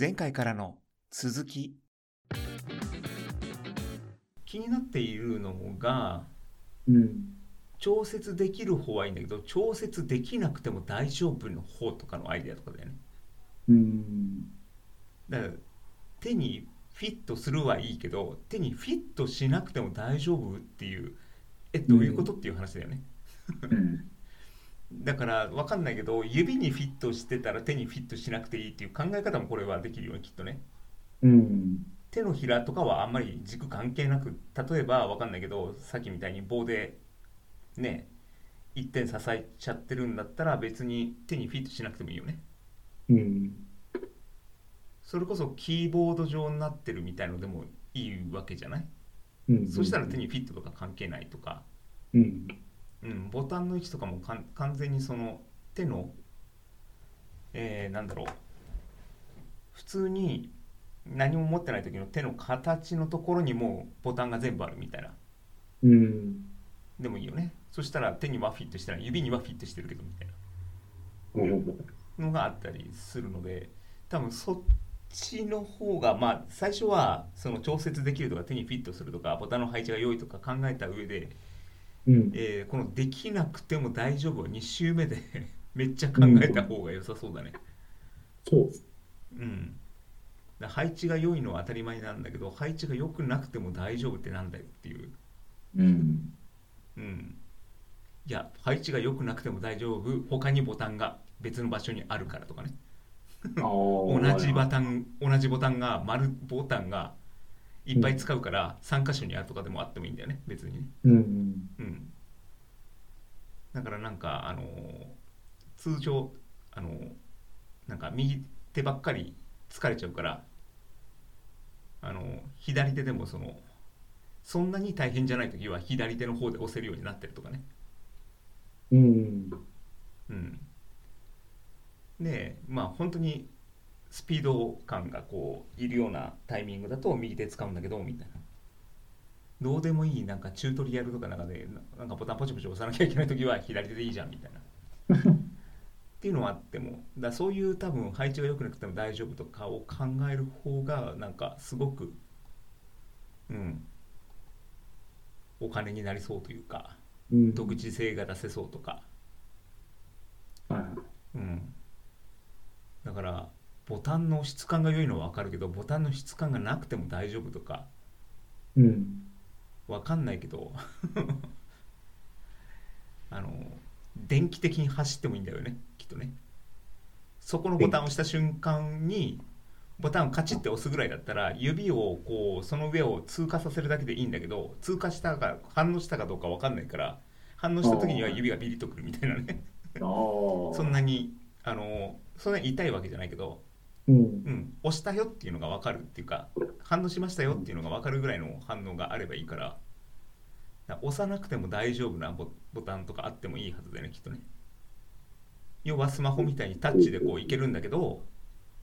前回からの続き気になっているのがうん。調節できる方はいいんだけど調節できなくても大丈夫の方とかのアイデアとかだよねうん。だから手にフィットするはいいけど手にフィットしなくても大丈夫っていうえどういうことっていう話だよね、うん。だから分かんないけど指にフィットしてたら手にフィットしなくていいっていう考え方もこれはできるよねきっとねうん。手のひらとかはあんまり軸関係なく例えば分かんないけどさっきみたいに棒でね一点支えちゃってるんだったら別に手にフィットしなくてもいいよねうん。それこそキーボード上になってるみたいのでもいいわけじゃない、うん。そしたら手にフィットとか関係ないとか、うん。うん、ボタンの位置とかも完全にその手のえーなんだろう普通に何も持ってない時の手の形のところにもうボタンが全部あるみたいなうん。でもいいよねそしたら手にはフィットしてない指にはフィットしてるけどみたいうん。なのがあったりするので多分そっちの方がまあ最初はその調節できるとか手にフィットするとかボタンの配置が良いとか考えた上で、うん。えーこのできなくても大丈夫は2周目で めっちゃ考えた方が良さそうだねそう。うんだ配置が良いのは当たり前なんだけど配置が良くなくても大丈夫ってなんだよっていううん。うんいや配置が良くなくても大丈夫他にボタンが別の場所にあるからとかね。同じボタン同じボタンが丸ボタンがいっぱい使うから3箇所にあるとかでもあってもいいんだよね。別にね。うん。うん。だからなんかあのー通常あのーなんか右手ばっかり疲れちゃうからあのー左手でもそのそんなに大変じゃない時は左手の方で押せるようになってるとかね。うん。うん。でまあ本当にスピード感がこういるようなタイミングだと右手使うんだけどみたいな。どうでもいいなんかチュートリアルとかなんかでななんかボタンポチポチ押さなきゃいけない時は左手でいいじゃんみたいな。っていうのはあっても。だそういう多分配置が良くなくても大丈夫とかを考える方がなんかすごくうん。お金になりそうというかうん。独自性が出せそうとか。はい。うん、だからボタンの質感が良いのは分かるけどボタンの質感がなくても大丈夫とかうん。分かんないけど あの電気的に走ってもいいんだよねきっとねそこのボタンを押した瞬間にボタンをカチッて押すぐらいだったら指をこうその上を通過させるだけでいいんだけど通過したか反応したかどうか分かんないから反応した時には指がビリッとくるみたいなね。そんなにあのそんなに痛いわけじゃないけど、うん。うん、押したよっていうのが分かるっていうか反応しましたよっていうのが分かるぐらいの反応があればいいから押さなくても大丈夫なボボタンとかあってもいいはずだよねきっとね要はスマホみたいにタッチでこういけるんだけど、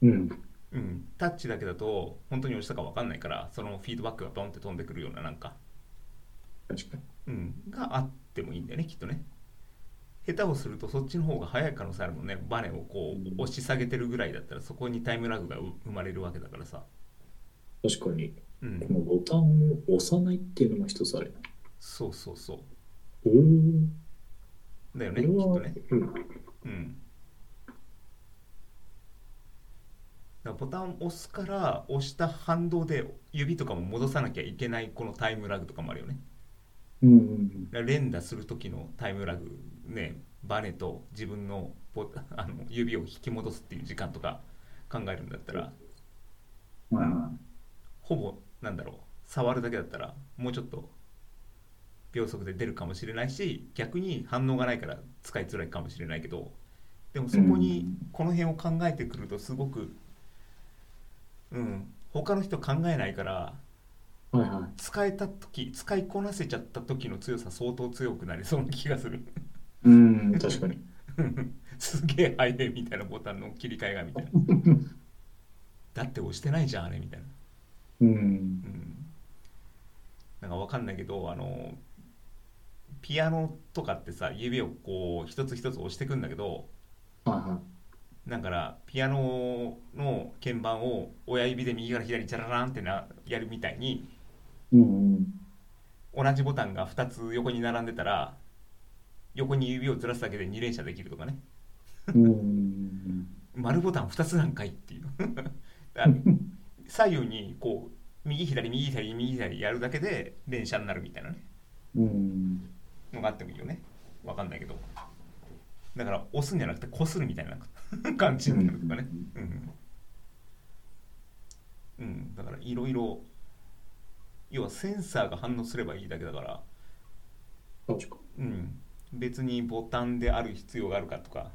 うん。うん、タッチだけだと本当に押したか分かんないからそのフィードバックがドンって飛んでくるようななんか。うん、があってもいいんだよねきっとね下手をするとそっちの方が早い可能性あるもんね。バネをこう押し下げてるぐらいだったらそこにタイムラグがう生まれるわけだからさ、確かに。うん。こ、のボタンを押さないっていうのも一つあるな。そうそうそう。おお。だよねきっとね。うん。うん。ボタンを押すから押した反動で指とかも戻さなきゃいけないこのタイムラグとかもあるよね。うんうん連打する時のタイムラグねバネと自分のボ あの指を引き戻すっていう時間とか考えるんだったらうん。ほぼなんだろう触るだけだったらもうちょっと秒速で出るかもしれないし逆に反応がないから使いづらいかもしれないけどでもそこにこの辺を考えてくるとすごくうん他の人考えないからい。はいはい。使えた時使いこなせちゃった時の強さ相当強くなりそうな気がするうん、確かに。すげえ速いみたいなボタンの切り替えがみたいな だって押してないじゃんあれみたいなうん。うんなんかわかんないけどあのピアノとかってさ指をこう一つ一つ押していくんだけどはいはだからピアノの鍵盤を親指で右から左にチャラランってなやるみたいにうんうん。同じボタンが2つ横に並んでたら横に指をずらすだけで2連射できるとかね。丸ボタン2つなんかいっていう。あ左右にこう右左右左右左やるだけで連射になるみたいなね。のがあってもいいよね。わかんないけど。だから押すんじゃなくてこするみたいな。感じになるとかね。うん、うん、だからいろいろ要はセンサーが反応すればいいだけだから。確かうん、別にボタンである必要があるかとか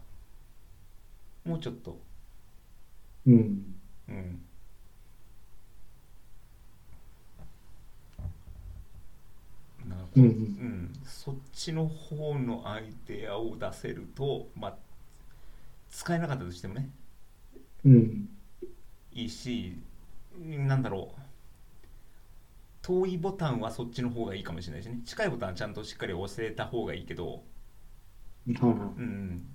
もうちょっと、に。うん。うん、なんかこうんううんん、そっちの方のアイデアを出せると、まあ、使えなかったとしてもねうん。いいしなんだろう遠いボタンはそっちの方がいいかもしれないしね。近いボタンはちゃんとしっかり押せた方がいいけど。はいはうん、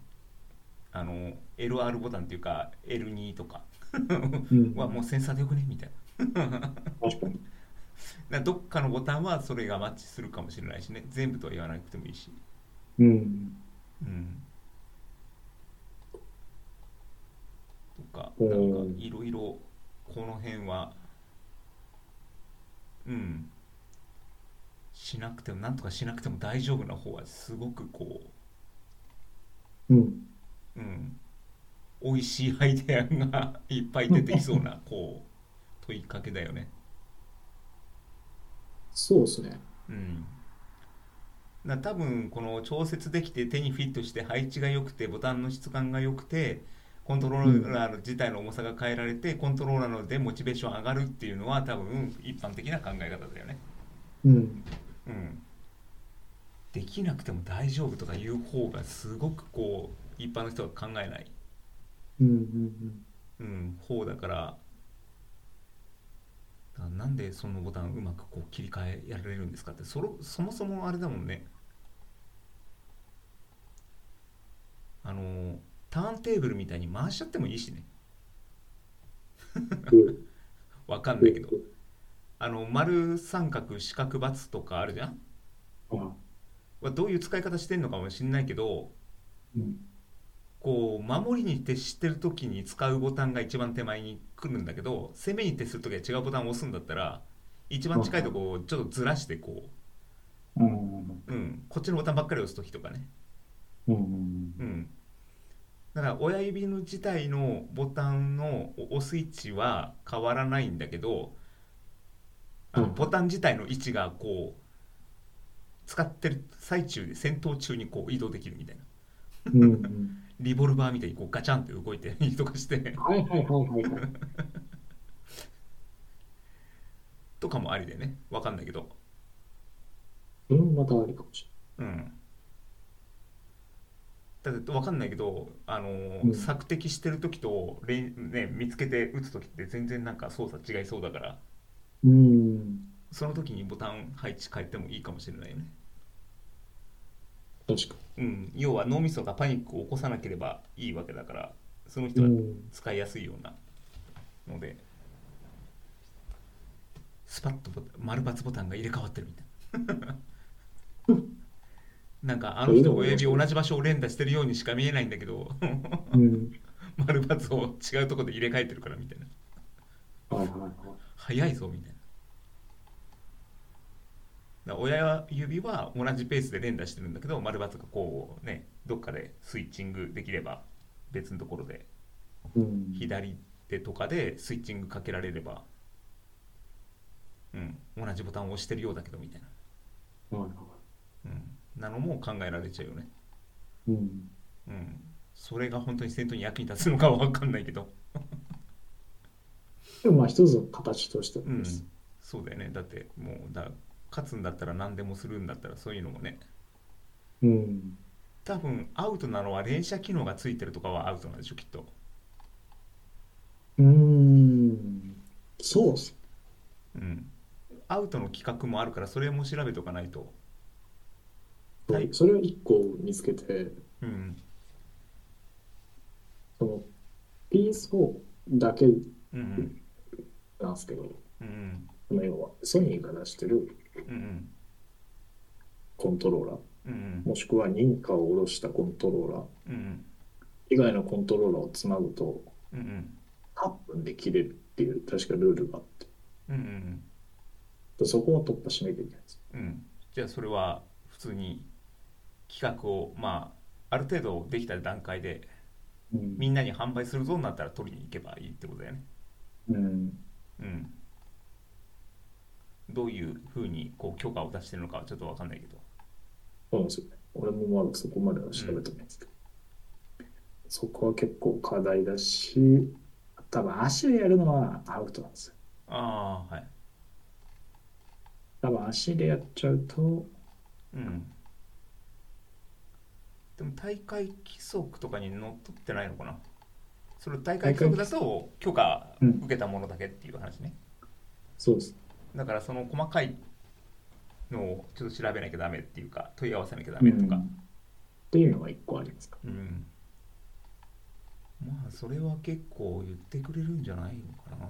あの LR ボタンっていうか L2 とか。はもうセンサーでよくね？みたいな。確かに。だからどっかのボタンはそれがマッチするかもしれないしね。全部とは言わなくてもいいし、うん。うん、とかおなんーかいろいろこの辺はうんしなくてもなんとかしなくても大丈夫な方はすごくこううん。うん、美味しいアイデアがいっぱい出てきそうなこう問いかけだよね。そうですね。うん、だ多分この調節できて手にフィットして配置が良くてボタンの質感が良くてコントローラー自体の重さが変えられてコントローラーのでモチベーション上がるっていうのは多分一般的な考え方だよね。うん。うん、できなくても大丈夫とかいう方がすごくこう一般の人は考えない。うん。うん。うん、方だからだからなんでそのボタンうまくこう切り替えやられるんですかってそろそもそもあれだもんねあのターンテーブルみたいに回しちゃってもいいしね。うん。わかんないけど。あの丸三角四角×とかあるじゃん？あはどういう使い方してんのかもしんないけどうん。こう守りに徹してる時に使うボタンが一番手前に来るんだけど攻めに徹する時は違うボタンを押すんだったら一番近いとこをちょっとずらしてこう。ん。う、うん、こっちのボタンばっかり押す時とかね、うん。うん、だから親指の自体のボタンの押す位置は変わらないんだけどあのうん。ボタン自体の位置がこう使ってる最中で戦闘中にこう移動できるみたいな。うん。リボルバーみたいにこうガチャンって動いてりとかして。はいはいはいはいはい。とかもありでね。わかんないけど。うん、またありかもしうんだってわかんないけどあのーうん索敵してる時とね見つけて撃つ時って全然なんか操作違いそうだから。うん。その時にボタン配置変えてもいいかもしれないよね確かうん要は脳みそがパニックを起こさなければいいわけだからその人に。はうん。使いやすいようなのでスパッと丸×ボタンが入れ替わってるみたいな なんかあの人親指同じ場所を連打してるようにしか見えないんだけどうん。丸×を違うところで入れ替えてるからみたいなはいはいはい。早いぞみたいな親指は同じペースで連打してるんだけど丸×がこうねどっかでスイッチングできれば別のところでうん。左手とかでスイッチングかけられれば、うん、同じボタンを押してるようだけどみたいな、はいはうん、なのも考えられちゃうよね、い。うん。うん、それが本当に戦闘に役に立つのかは分かんないけど、でもまあ一つの形としてうんです。、そうだよねだってもうだ勝つんだったら何でもするんだったらそういうのもねうん。多分アウトなのは連射機能がついてるとかはアウトなんでしょきっと、うーん。そうっす。うん、アウトの企画もあるからそれも調べとかないと、はい。それを一個見つけて、うん。その PS4 だけうんうんなんですけど、うんこの要はソニーが出してるうんうん。コントローラー、うんもしくは認可を下ろしたコントローラーうんうん。以外のコントローラーをつなぐとうんうん。8分で切れるっていう確かルールがあって、うんうん。でそこを突破しなきゃいけないんです。うん。じゃあそれは普通に企画をまあある程度できた段階でうん。みんなに販売するぞになったら取りに行けばいいってことだよね。うん。うん。どういうふうにこう許可を出してるのかはちょっと分かんないけど。そうですよね。俺もまだそこまでは調べてないんですけど、そこは結構課題だし、多分足でやるのはアウトなんですよ。ああはい。多分足でやっちゃうと、うんでも大会規則とかにのっとってないのかな？それ大会規則だと許可受けたものだけっていう話ね、そうです。だからその細かいのをちょっと調べなきゃダメっていうか問い合わせなきゃダメとかうんっていうのが一個ありますか？うん、まあそれは結構言ってくれるんじゃないのかな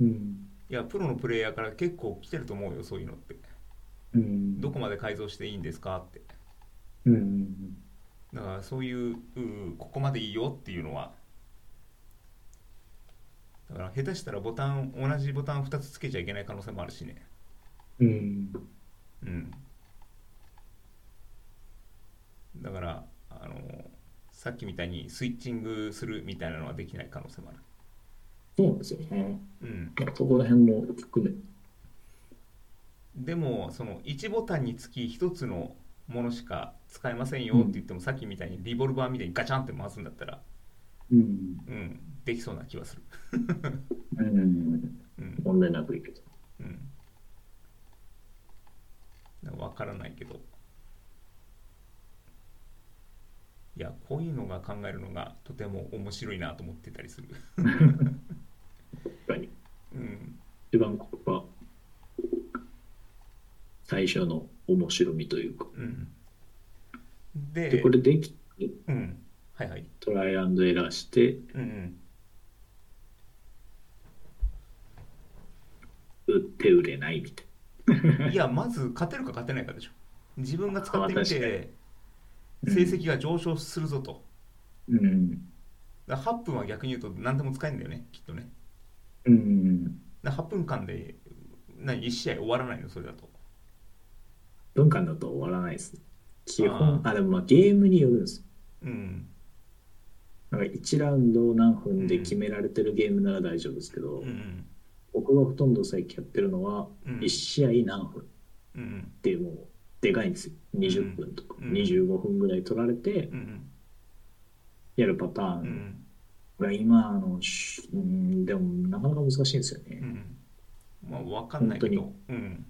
うん。いやプロのプレイヤーから結構来てると思うよそういうのってうん。どこまで改造していいんですかってうん。だからそういううここまでいいよっていうのはだから下手したらボタン同じボタン2つつけちゃいけない可能性もあるしねうん。うんだからあのさっきみたいにスイッチングするみたいなのはできない可能性もあるそうなんですよね。うんそこら辺も含め。でもその1ボタンにつき1つのものしか使えませんよって言っても、さっきみたいにリボルバーみたいにガチャンって回すんだったらうん。うんできそうな気はするうん。うん問題なくいけど。うんだから分からないけどいやこういうのが考えるのがとても面白いなと思ってたりする確かに。うん一番ここが最初の面白みというか。うん。で、でこれできうん。はいはい。トライアンドエラーして、うんうん。売って売れないみたい。いやまず勝てるか勝てないかでしょ。自分が使ってみてうん。成績が上昇するぞと、な。うん。だから8分は逆に言うと何でも使えるんだよねきっとね。うん。だから8分間で何1試合終わらないのそれだと文間だと終わらないです。基あ本、あ、でもまあゲームによるんです。うん。なんか1ラウンド何分で決められてるゲームなら大丈夫ですけど、うん。うん僕がほとんど最近やってるのは、うん。1試合何分っうん。ていうもうでかいんですよ。20分とかうん。25分ぐらい取られてやるパターン。うん。が今あの、しうん、でもなかなか難しいんですよね。うん。まあ分かんないけ本ど、うん、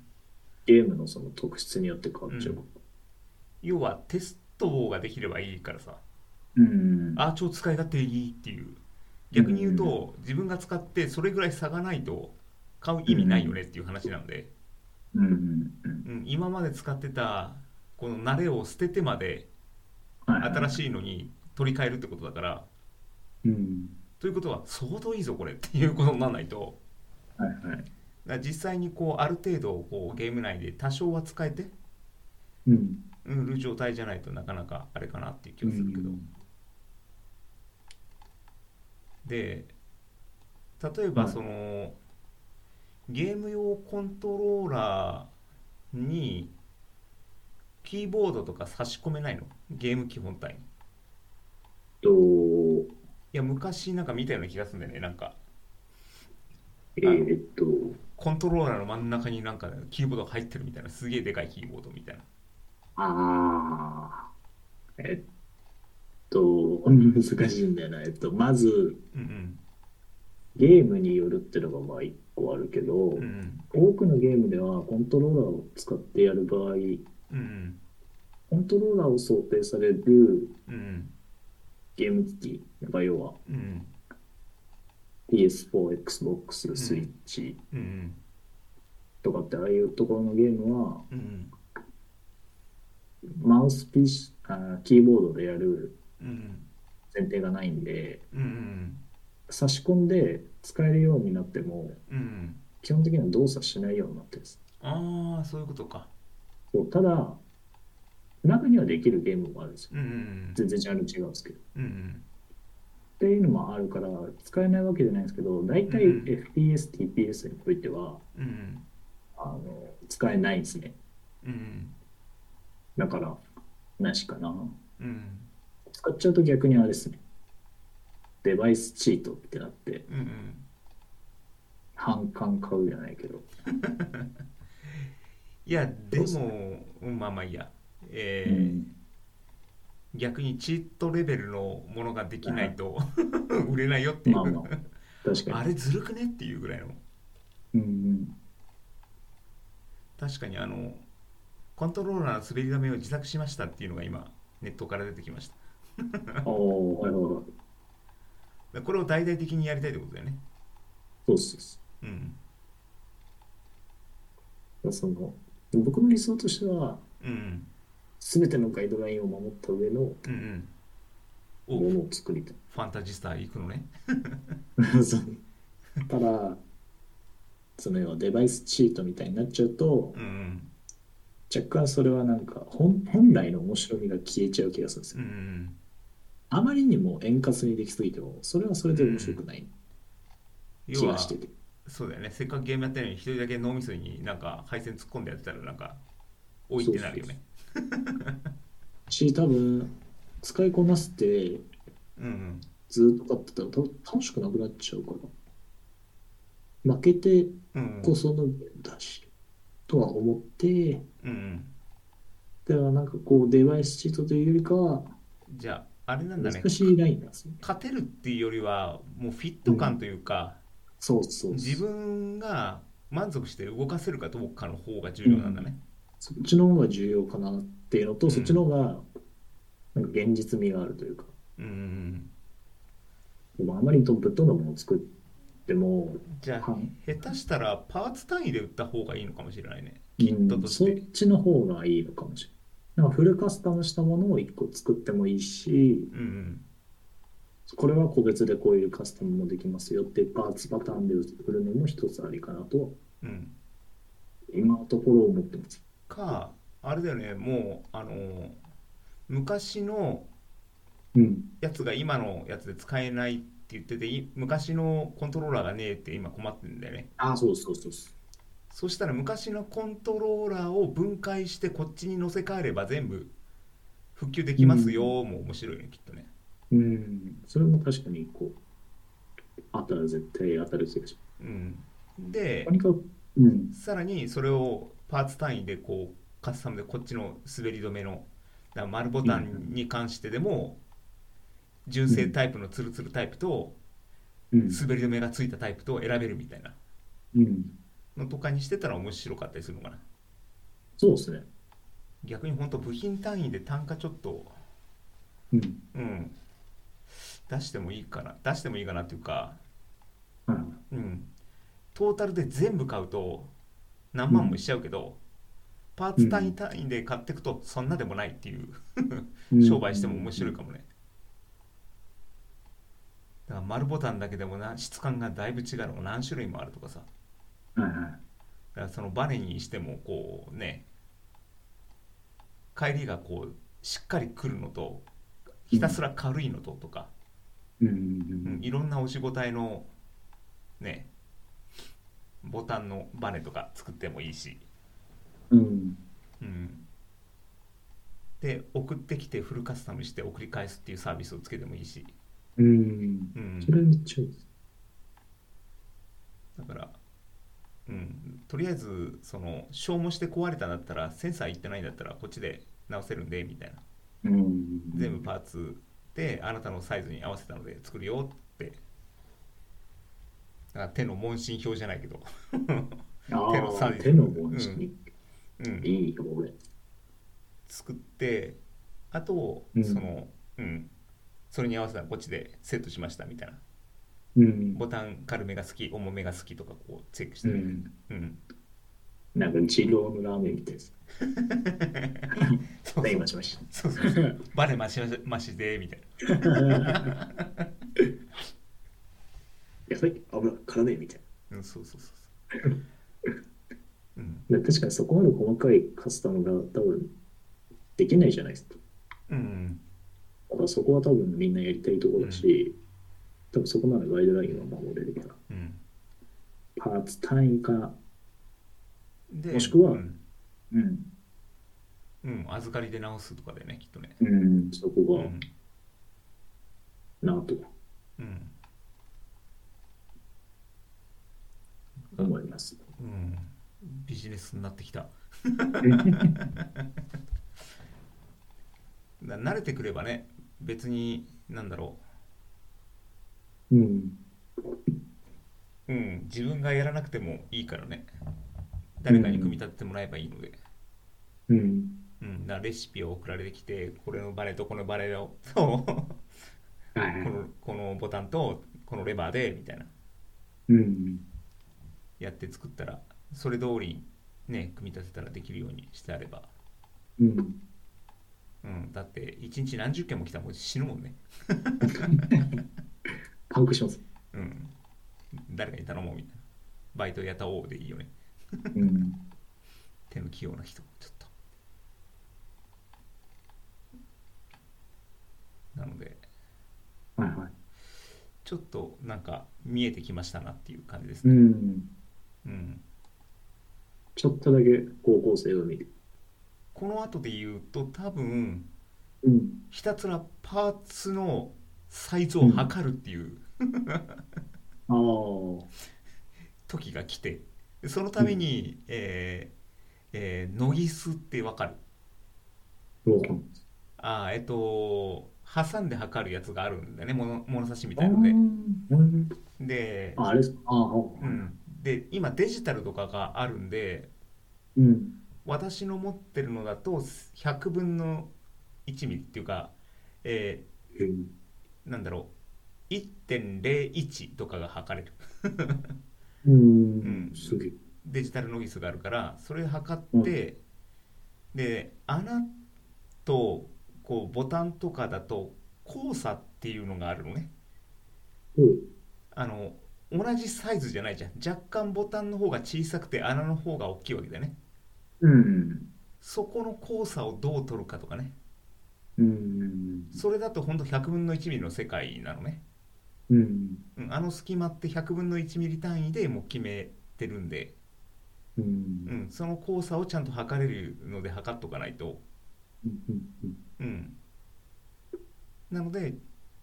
ゲームのその特質によって変わっちゃう。要はテストができればいいからさうん。ああ超使い勝手いいっていう逆に言うと、自分が使ってそれぐらい差がないと買う意味ないよねっていう話なので、うん。うんうん、今まで使ってたこの慣れを捨ててまで新しいのに取り替えるってことだからうん。ということは相当いいぞこれっていうことにならないとはいはい。実際にこうある程度こうゲーム内で多少は使えてうん。うんる状態じゃないとなかなかあれかなっていう気がするけど、で例えばはい。その、ゲーム用コントローラーにキーボードとか差し込めないの？ゲーム基本体に。いと、や昔なんか見たような気がするんだよねなんか。えーっと、コントローラーの真ん中になんかキーボードが入ってるみたいなすげえでかいキーボードみたいな。ああ、えっと、難しいんだよな。えっと、まず、うんゲームによるってのがまあ一個あるけど、うんうん。多くのゲームではコントローラーを使ってやる場合、うんうん。コントローラーを想定されるうんうん。ゲーム機器、なんか要はうん PS4、Xbox、スイッチうんうんとかって、ああいうところのゲームは、うんマウスピース、あーキーボードでやるうん前提がないんで、差し込んで使えるようになっても、うん基本的には動作しないようになってるんです。ああそういうことかそうただ、中にはできるゲームもあるんですよ。全然ジャンル違うんですけど。うんうんっていうのもあるから、使えないわけじゃないんですけど、大体うん FPS、TPS においては、うんうんあの使えないんですね。うんだから、なしかな。うん使っちゃうと逆にあれですね。デバイスチートってなって、うんうん反感買うじゃないけど。いやでもうんまあまあいいやえーうん逆にチートレベルのものができないと 売れないよっていう、まあまあ、確かに。あれずるくねっていうぐらいのうんうん。確かにあのコントローラーの滑り止めを自作しましたっていうのが今ネットから出てきました おー、はいはいはい。でこれを大々的にやりたいってことだよねそうそうそうんう。その、僕の理想としては、うんすべてのガイドラインを守った上のものを作りたい。ファンタジスタ行くのね。ただ、その要はデバイスチートみたいになっちゃうとう、ん若干それはなんか本本来の面白みが消えちゃう気がするんですうんうよ。ん。あまりにも円滑にできすぎても、それはそれで面白くない気がしてて。そうだよね。せっかくゲームやってるのに一人だけ脳みそになんか配線突っ込んでやってたらなんかおいってなるよねし、多分、使いこなすってうんうんずーっと買ってたら多分楽しくなくなっちゃうから。負けてうんうんこそのだし、とは思って、うんうんだからなんかこうデバイスチートというよりかはじゃああれなんだね難しいラインなんですね。勝てるっていうよりはもうフィット感というか、そうそう。自分が満足して動かせるかどうかの方が重要なんだね。そっちの方が重要かなっていうのと、うんそっちの方がなんか現実味があるというか、うんうんうん、でもあまりにトップとのものを作っても、じゃあはい下手したらパーツ単位で売った方がいいのかもしれないね。キットうんとし。そってちの方がいいのかもしれない。なんかフルカスタムしたものを1個作ってもいいし、うんうんこれは個別でこういうカスタムもできますよってパーツパターンで売るのも一つありかなと、うん、今のところ思ってます。かあれだよねもうあの昔のうん。やつが今のやつで使えないって言っててい昔のコントローラーがねえって今困ってるんだよね。あ、そうそうそうそう。そしたら昔のコントローラーを分解してこっちに乗せ替えれば全部復旧できますよも面白いねきっとね。うん。それも確かにこう、あったら絶対当たる気がしまうん、す。でうん。さらにそれをパーツ単位でこうカスタムでこっちの滑り止めのだ丸ボタンに関してでも純正タイプのツルツルタイプとうん。滑り止めがついたタイプと選べるみたいなうん。のとかにしてたら面白かったりするのかなそうですね。逆に本当部品単位で単価ちょっとうん。うん出してもいいかな出してもいいかなっていうかはい。うんトータルで全部買うと何万もしちゃうけど、パーツ単位単位で買っていくとそんなでもないっていううん。商売しても面白いかもね。だから丸ボタンだけでもな質感がだいぶ違うの。が何種類もあるとかさ。だからそのバネにしてもこうね、帰りがこうしっかりくるのと、ひたすら軽いのととか、うん。いろんな押し応えのね、ボタンのバネとか作ってもいいし、うん。うん。うん。で、送ってきてフルカスタムして送り返すっていうサービスをつけてもいいし、うん。うん。それめっちゃいいです。だから、うん、とりあえずその消耗して壊れたんだったらセンサーいってないんだったらこっちで直せるんでみたいなうん。全部パーツであなたのサイズに合わせたので作るよってだから手の問診票じゃないけど、あ手のサイズあ、手の文字に。うん、いい。作ってあとうんその、うん、それに合わせたらこっちでセットしましたみたいなうん。ボタン軽めが好き重めが好きとかこうチェックしてね、うん。うん、なんか、二郎のラーメンみたいです。そうそうそうそうバレましましでみたいなた。やばい、危ない、体ねみたいうん、そうそうそうそう。うん。確かにそこまで細かいカスタムが多分できないじゃないですか。うんだからそこは多分みんなやりたいところだし、多分そこまでガイドラインは守れるから。うん。パーツ単位か、でもしくはうん、うん、うん、預かりで直すとかでねきっとね。うん、そこがうん。なと。うん思います。うん。ビジネスになってきた。な慣れてくればね別になんだろう。ん、う、うん、自分がやらなくてもいいからね。誰かに組み立ててもらえばいいので、うん、うん、レシピを送られてきてこれのバネとこのバネをとこのこのボタンとこのレバーでみたいな。うん、やって作ったらそれ通りね組み立てたらできるようにしてあれば、うん。うん、だって一日何十件も来たらもう死ぬもんね。パンクします。うん。誰かに頼もうみたいな。バイトやったおうでいいよね。うん、手の器用な人ちょっと。なのではいはい。ちょっとなんか見えてきましたなっていう感じですうねん、うん。ちょっとだけ高校生を見る。この後で言うと多分うん、ひたすらパーツのサイズを測るっていうああ、時が来てそのために、えーえーノギスってわかる？あーえっと挟んで測るやつがあるんだよね。物物差しみたいので。うんであ、あれですか？ああ、うん、で今デジタルとかがあるんでうん、私の持ってるのだと100分の1ミリっていうか、えうん、ーなんだろう1.01とかが測れる。うん、すげえ。デジタルノギスがあるからそれ測って、で穴とこうボタンとかだと交差っていうのがあるのね。う。ん、あの同じサイズじゃないじゃん。若干ボタンの方が小さくて穴の方が大きいわけだよね。うん、そこの交差をどう取るかとかね。うん、それだとほんと100分の1ミリの世界なのね、うん、うん、あの隙間って100分の1ミリ単位でもう決めてるんで、うん、ううん、ん、その交差をちゃんと測れるので測っとかないと。うん、うん。なので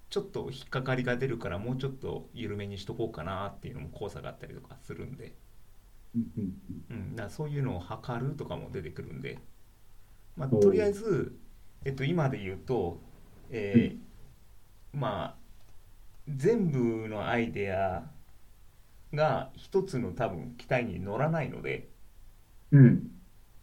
ちょっと引っかかりが出るからもうちょっと緩めにしとこうかなっていうのも交差があったりとかするんで、うん、うん、だそういうのを測るとかも出てくるんで、まあ、とりあえず、えっと、今で言うと、えーまあ全部のアイデアが一つの多分機体に乗らないのでうん、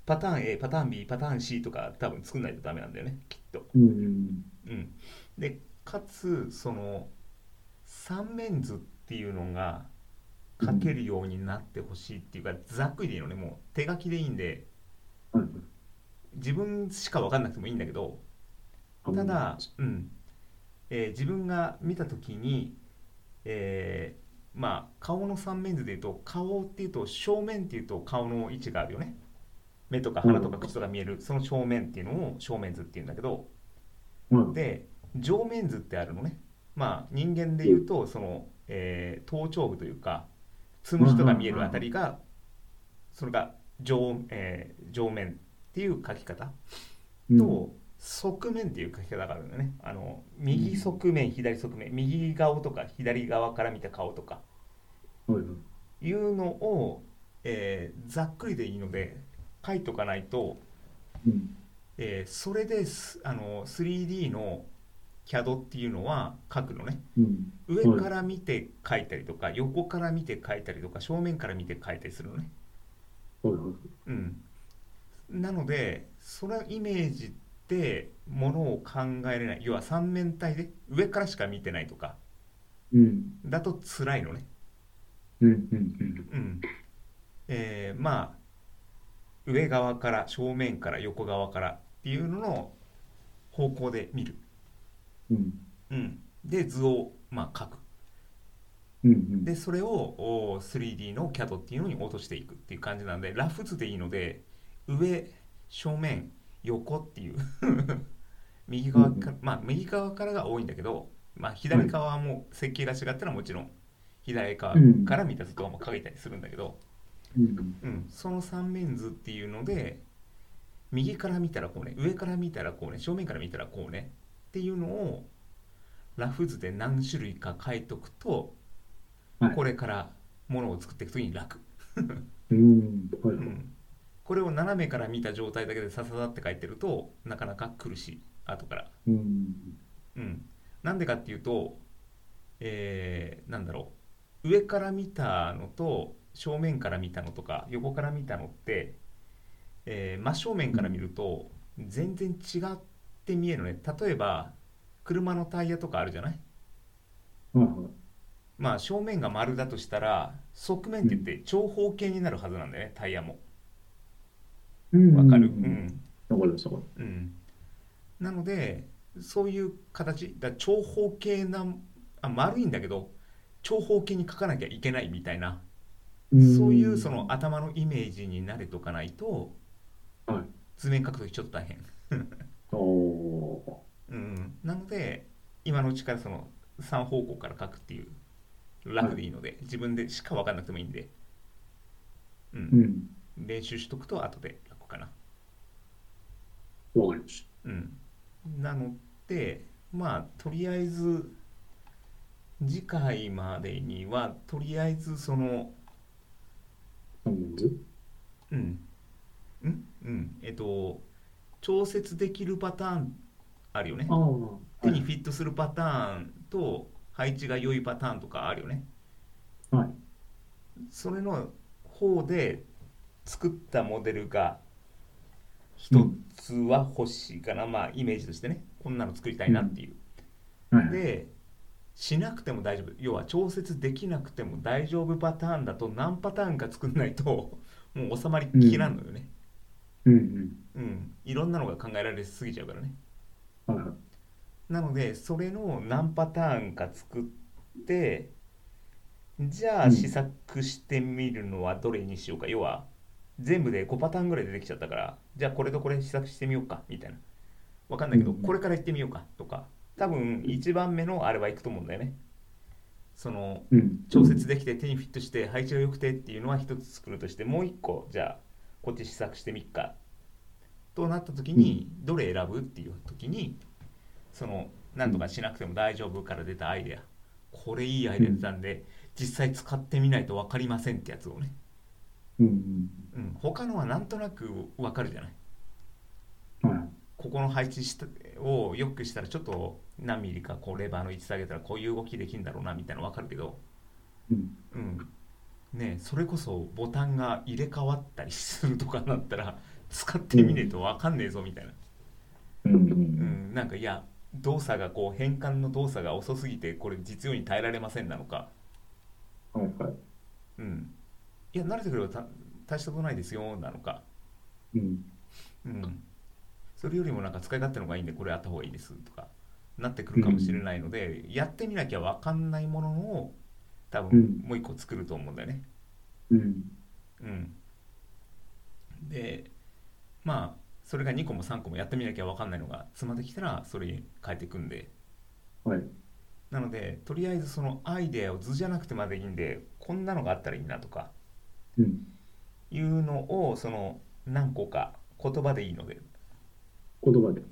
パターン A パターン B パターン C とか多分作んないとダメなんだよねきっと。うん、うん、でかつその三面図っていうのが書けるようになってほしいっていうか、ざっくりでいいのねもう手書きでいいんで。はい自分しか分かんなくてもいいんだけどただ、うん。えー自分が見た時に、えーまあ顔の三面図でいうと顔っていうと正面っていうと顔の位置があるよね。目とか鼻とか口とか見える、その正面っていうのを正面図っていうんだけど。うん、で上面図ってあるのね。まあ人間で言うとその、えー頭頂部というかつむじとか見えるあたりがそれが上,、えー上面っていう書き方。うん、と側面っていう書き方があるんだよね。あの右側面左側面右顔とか左側から見た顔とか。はいうのを、えーざっくりでいいので書いとかないと、うん、えーそれですあの 3D の CAD っていうのは書くのね。うん、上から見て書いたりとか横から見て書いたりとか正面から見て書いたりするのね。はいはい、うん。なのでそのイメージってものを考えれない。要は三面体で上からしか見てないとかうん、だと辛いのね。うん、うん、うん。えーまあ上側から正面から横側からっていうのの方向で見るうん、うん、で図をまあ書く。うんうん。でそれをお 3D の CAD っていうのに落としていくっていう感じなんでラフ図でいいので上正面横っていう。右側か、まあ右側からが多いんだけど、まあ、左側も設計が違ったらもちろん左側から見た図とかも書いたりするんだけど、うん。うん、その三面図っていうので右から見たらこうね上から見たらこうね正面から見たらこうねっていうのをラフ図で何種類か書いとくと、はい。これからものを作っていくときに楽、うん。は。い。うん、これを斜めから見た状態だけでさささって書いてるとなかなか苦しい。後から、うん。うん、なんでかっていうと、えーなんだろう。上から見たのと正面から見たのとか横から見たのって、えー真正面から見ると全然違って見えるのね。例えば車のタイヤとかあるじゃない？はいはい。まあ正面が丸だとしたら側面って言って長方形になるはずなんだよねタイヤも。うんわかる？ううん。ん、わかりました。わかうん、なのでそういう形だ長方形なあ丸いんだけど長方形に書かなきゃいけないみたいなそういうその頭のイメージに慣れとかないとはい。図面書くときちょっと大変、おー。うん、なので今のうちからその3方向から書くっていうラフでいいので、自分でしか分かんなくてもいいんで、う、うん。ん。練習しとくと後で楽かな。わかりましうん、なのでまあとりあえず次回までにはとりあえずそのうん。うん。うん。えっと調節できるパターンあるよね。手にフィットするパターンと配置が良いパターンとかあるよね。はい。それの方で作ったモデルが一つは欲しいかな、まあイメージとしてね。こんなの作りたいなっていう、はい。でしなくても大丈夫。要は調節できなくても大丈夫パターンだと何パターンか作んないともう収まりきらんのよねうんうん。うん、いろんなのが考えられすぎちゃうからね。はいはい。なのでそれの何パターンか作ってじゃうん。あ試作してみるのはどれにしようか、要は全部で5パターンぐらい出てきちゃったからじゃあこれとこれ試作してみようかみたいな。わかんないけど、うんこれから行ってみようかとか。多分1番目のあれは行くと思うんだよね。そのうん。調節できて手にフィットして配置が良くてっていうのは一つ作るとしてもう一個じゃあこっち試作してみっか。となった時にどれ選ぶっていう時にその何とかしなくても大丈夫から出たアイデア。これいいアイデア出たんで実際使ってみないと分かりませんってやつをね、うんうん、他のはなんとなく分かるじゃない？うん。はい。ここの配置したをよくしたらちょっと何ミリかこうレバーの位置下げたらこういう動きできるんだろうなみたいなの分かるけど。うん。うんねえそれこそボタンが入れ替わったりするとかなったら使ってみねえと分かんねえぞみたいな、うんう。うんん、なんかいや動作がこう変換の動作が遅すぎてこれ実用に耐えられませんなのか、はいはい。うん、いや慣れてくればた大したことないですよなのか、うん。うん、それよりもなんか使い勝手の方がいいんでこれあった方がいいですとかなってくるかもしれないので、やってみなきゃ分かんないものを多分うんもう一個作ると思うんだよね。うん。うん、でまあそれが2個も3個もやってみなきゃ分かんないのが詰まってきたらそれに変えていくんではい。なのでとりあえずそのアイデアを図じゃなくてまでいいんでこんなのがあったらいいなとかうん。いうのをその何個か言葉でいいので、言葉で。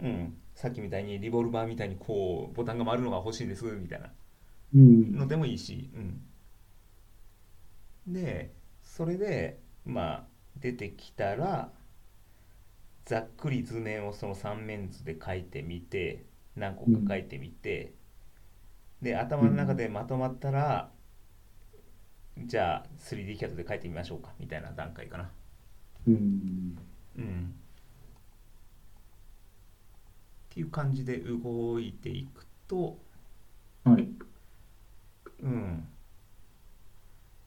うん、さっきみたいにリボルバーみたいにこうボタンが回るのが欲しいんですみたいなうん。のでもいいし、うん、でそれでまあ出てきたらざっくり図面をその三面図で描いてみて何個か描いてみて、で頭の中でまとまったら、じゃあ 3D キャットで描いてみましょうかみたいな段階かな。うん。うん。っていう感じで動いていくとはい。うん。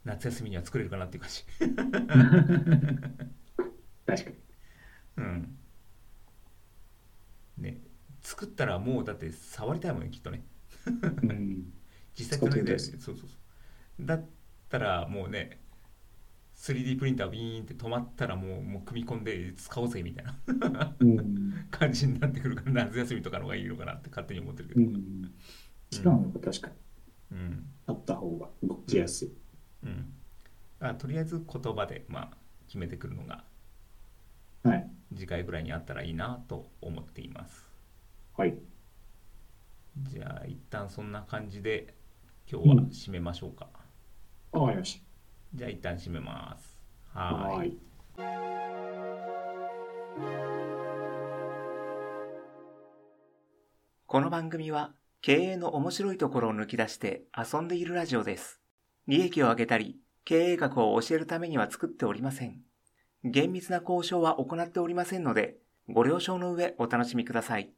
夏休みには作れるかなっていう感じ。確かに。うん。ね作ったらもうだって触りたいもんねきっとね。うん。実際それそうそうそうだったらもうね 3D プリンタービーンって止まったらもうもう組み込んで使おうぜみたいな。うん。感じになってくるから夏休みとかの方がいいのかなって勝手に思ってるけど。うん。期間は確かに。うんあった方が動きやすい。うんあとりあえず言葉でまあ決めてくるのがはい。次回ぐらいにあったらいいなと思っていますはい。じゃあ一旦そんな感じで今日は締めましょうか、わかりましじゃあ一旦締めますた。はい。この番組は経営の面白いところを抜き出して遊んでいるラジオです。利益を上げたり、経営学を教えるためには作っておりません。厳密な交渉は行っておりませんので、ご了承の上お楽しみください。